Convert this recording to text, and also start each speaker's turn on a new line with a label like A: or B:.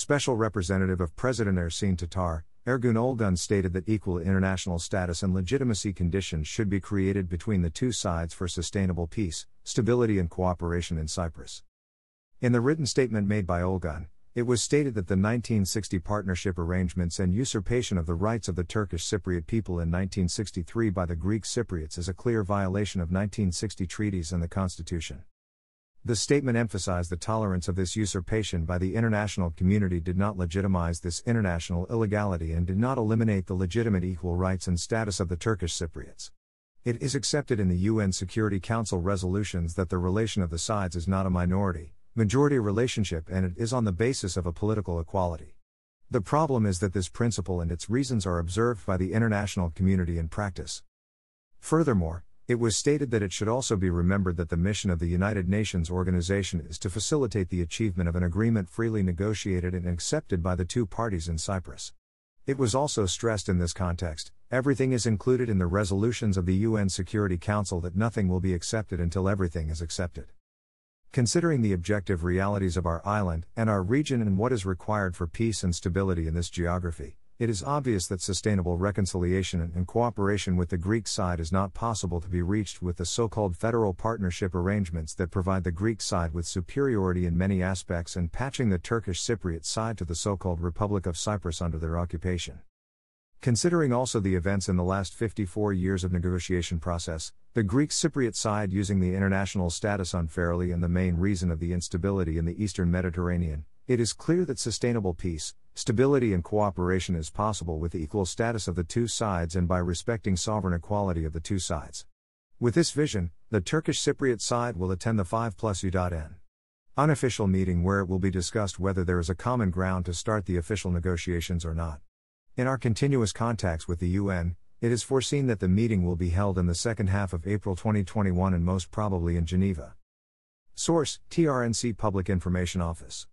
A: Special Representative of President Ersin Tatar, Ergun Olgun stated that equal international status and legitimacy conditions should be created between the two sides for sustainable peace, stability, and cooperation in Cyprus. In the written statement made by Olgun, it was stated that the 1960 partnership arrangements and usurpation of the rights of the Turkish Cypriot people in 1963 by the Greek Cypriots is a clear violation of 1960 treaties and the Constitution. The statement emphasized the tolerance of this usurpation by the international community did not legitimize this international illegality and did not eliminate the legitimate equal rights and status of the Turkish Cypriots. It is accepted in the UN Security Council resolutions that the relation of the sides is not a minority, majority relationship and it is on the basis of a political equality. The problem is that this principle and its reasons are observed by the international community in practice. Furthermore, it was stated that it should also be remembered that the mission of the United Nations organization is to facilitate the achievement of an agreement freely negotiated and accepted by the two parties in Cyprus. It was also stressed in this context everything is included in the resolutions of the UN Security Council that nothing will be accepted until everything is accepted. Considering the objective realities of our island and our region and what is required for peace and stability in this geography, it is obvious that sustainable reconciliation and cooperation with the Greek side is not possible to be reached with the so called federal partnership arrangements that provide the Greek side with superiority in many aspects and patching the Turkish Cypriot side to the so called Republic of Cyprus under their occupation. Considering also the events in the last 54 years of negotiation process, the Greek Cypriot side using the international status unfairly and the main reason of the instability in the eastern Mediterranean, it is clear that sustainable peace, stability, and cooperation is possible with the equal status of the two sides and by respecting sovereign equality of the two sides. With this vision, the Turkish Cypriot side will attend the 5 plus U.N. unofficial meeting where it will be discussed whether there is a common ground to start the official negotiations or not. In our continuous contacts with the UN, it is foreseen that the meeting will be held in the second half of April 2021 and most probably in Geneva. Source TRNC Public Information Office